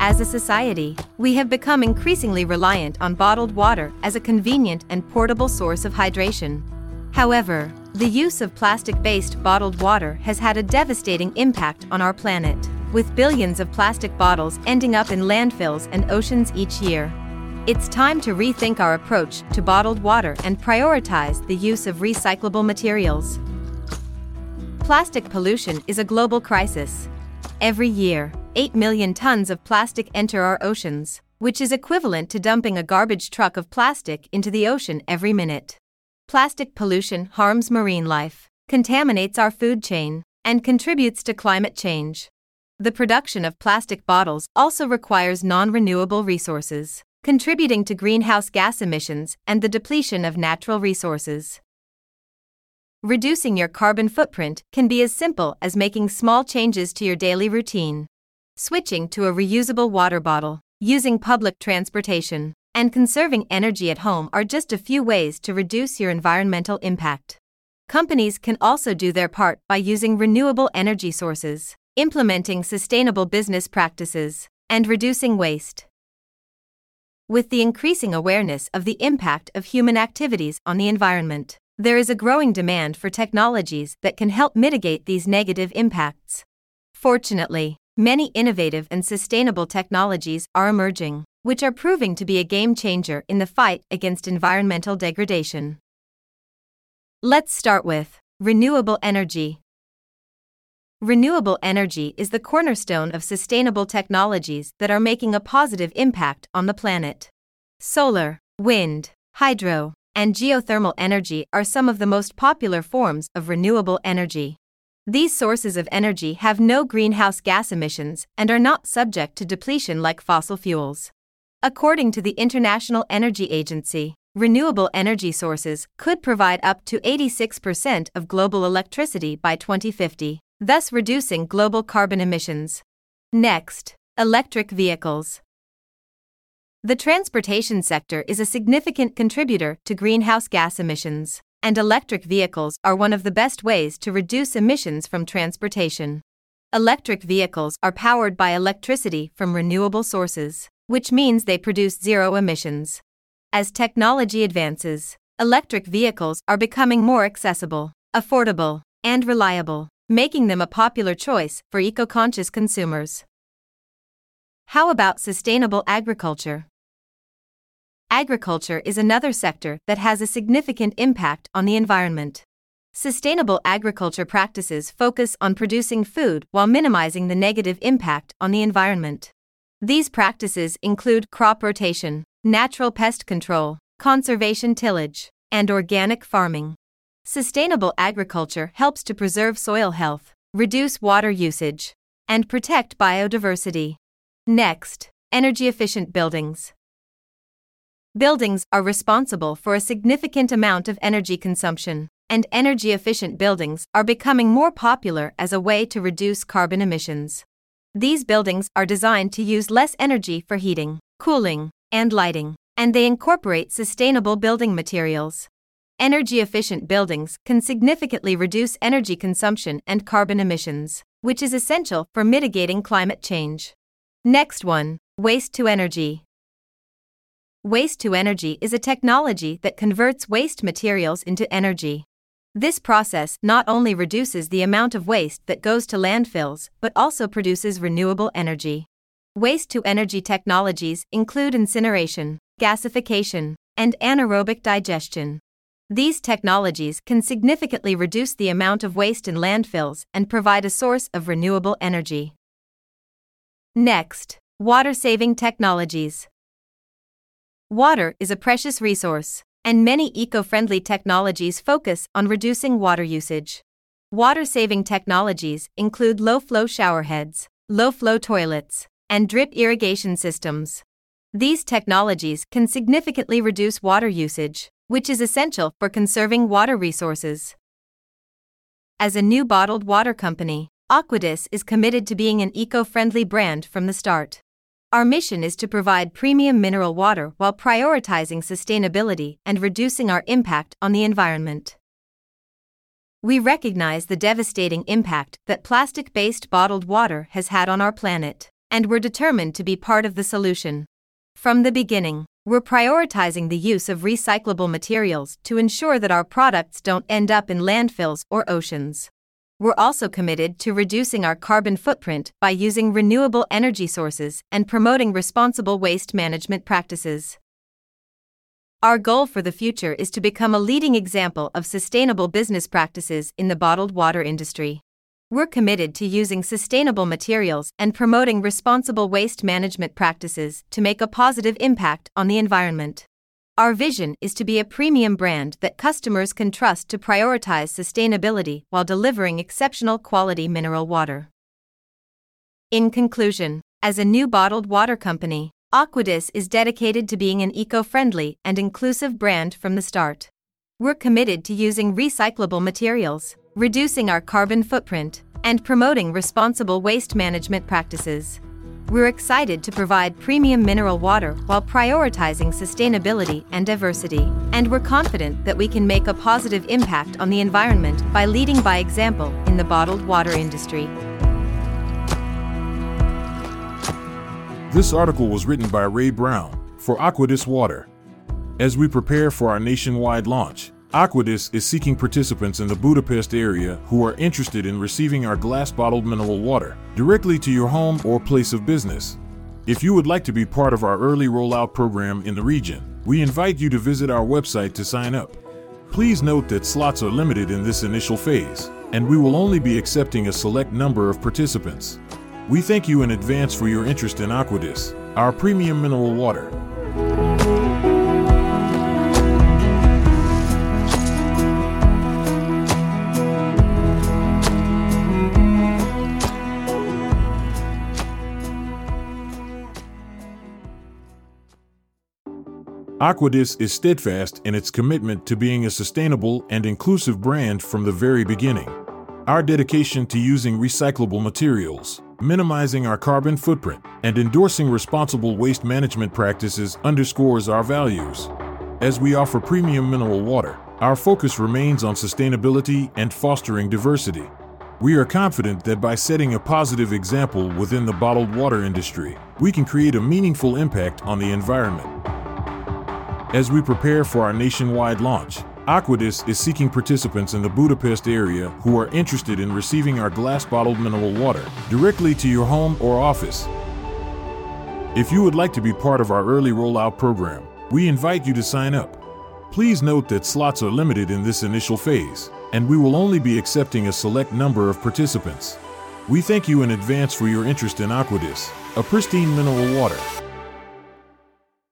As a society, we have become increasingly reliant on bottled water as a convenient and portable source of hydration. However, the use of plastic based bottled water has had a devastating impact on our planet, with billions of plastic bottles ending up in landfills and oceans each year. It's time to rethink our approach to bottled water and prioritize the use of recyclable materials. Plastic pollution is a global crisis. Every year, 8 million tons of plastic enter our oceans, which is equivalent to dumping a garbage truck of plastic into the ocean every minute. Plastic pollution harms marine life, contaminates our food chain, and contributes to climate change. The production of plastic bottles also requires non renewable resources, contributing to greenhouse gas emissions and the depletion of natural resources. Reducing your carbon footprint can be as simple as making small changes to your daily routine. Switching to a reusable water bottle, using public transportation, and conserving energy at home are just a few ways to reduce your environmental impact. Companies can also do their part by using renewable energy sources, implementing sustainable business practices, and reducing waste. With the increasing awareness of the impact of human activities on the environment, there is a growing demand for technologies that can help mitigate these negative impacts. Fortunately, many innovative and sustainable technologies are emerging, which are proving to be a game changer in the fight against environmental degradation. Let's start with renewable energy. Renewable energy is the cornerstone of sustainable technologies that are making a positive impact on the planet. Solar, wind, hydro, and geothermal energy are some of the most popular forms of renewable energy. These sources of energy have no greenhouse gas emissions and are not subject to depletion like fossil fuels. According to the International Energy Agency, renewable energy sources could provide up to 86% of global electricity by 2050, thus reducing global carbon emissions. Next, electric vehicles. The transportation sector is a significant contributor to greenhouse gas emissions, and electric vehicles are one of the best ways to reduce emissions from transportation. Electric vehicles are powered by electricity from renewable sources, which means they produce zero emissions. As technology advances, electric vehicles are becoming more accessible, affordable, and reliable, making them a popular choice for eco conscious consumers. How about sustainable agriculture? Agriculture is another sector that has a significant impact on the environment. Sustainable agriculture practices focus on producing food while minimizing the negative impact on the environment. These practices include crop rotation, natural pest control, conservation tillage, and organic farming. Sustainable agriculture helps to preserve soil health, reduce water usage, and protect biodiversity. Next, energy efficient buildings. Buildings are responsible for a significant amount of energy consumption, and energy efficient buildings are becoming more popular as a way to reduce carbon emissions. These buildings are designed to use less energy for heating, cooling, and lighting, and they incorporate sustainable building materials. Energy efficient buildings can significantly reduce energy consumption and carbon emissions, which is essential for mitigating climate change. Next one waste to energy. Waste to energy is a technology that converts waste materials into energy. This process not only reduces the amount of waste that goes to landfills but also produces renewable energy. Waste to energy technologies include incineration, gasification, and anaerobic digestion. These technologies can significantly reduce the amount of waste in landfills and provide a source of renewable energy. Next, water saving technologies. Water is a precious resource, and many eco friendly technologies focus on reducing water usage. Water saving technologies include low flow showerheads, low flow toilets, and drip irrigation systems. These technologies can significantly reduce water usage, which is essential for conserving water resources. As a new bottled water company, AQIRIS is committed to being an eco friendly brand from the start. Our mission is to provide premium mineral water while prioritizing sustainability and reducing our impact on the environment. We recognize the devastating impact that plastic based bottled water has had on our planet, and we're determined to be part of the solution. From the beginning, we're prioritizing the use of recyclable materials to ensure that our products don't end up in landfills or oceans. We're also committed to reducing our carbon footprint by using renewable energy sources and promoting responsible waste management practices. Our goal for the future is to become a leading example of sustainable business practices in the bottled water industry. We're committed to using sustainable materials and promoting responsible waste management practices to make a positive impact on the environment. Our vision is to be a premium brand that customers can trust to prioritize sustainability while delivering exceptional quality mineral water. In conclusion, as a new bottled water company, AQIRIS is dedicated to being an eco friendly and inclusive brand from the start. We're committed to using recyclable materials, reducing our carbon footprint, and promoting responsible waste management practices. We're excited to provide premium mineral water while prioritizing sustainability and diversity, and we're confident that we can make a positive impact on the environment by leading by example in the bottled water industry. This article was written by Ray Brown for AQIRIS Water. As we prepare for our nationwide launch, AQIRIS is seeking participants in the Budapest area who are interested in receiving our glass bottled mineral water directly to your home or place of business. If you would like to be part of our early rollout program in the region, we invite you to visit our website to sign up. Please note that slots are limited in this initial phase, and we will only be accepting a select number of participants. We thank you in advance for your interest in AQIRIS, our premium mineral water. AQIRIS is steadfast in its commitment to being a sustainable and inclusive brand from the very beginning. Our dedication to using recyclable materials, minimizing our carbon footprint, and endorsing responsible waste management practices underscores our values. As we offer premium mineral water, our focus remains on sustainability and fostering diversity. We are confident that by setting a positive example within the bottled water industry, we can create a meaningful impact on the environment. As we prepare for our nationwide launch, AQIRIS is seeking participants in the Budapest area who are interested in receiving our glass bottled mineral water directly to your home or office. If you would like to be part of our early rollout program, we invite you to sign up. Please note that slots are limited in this initial phase, and we will only be accepting a select number of participants. We thank you in advance for your interest in AQIRIS, a pristine mineral water.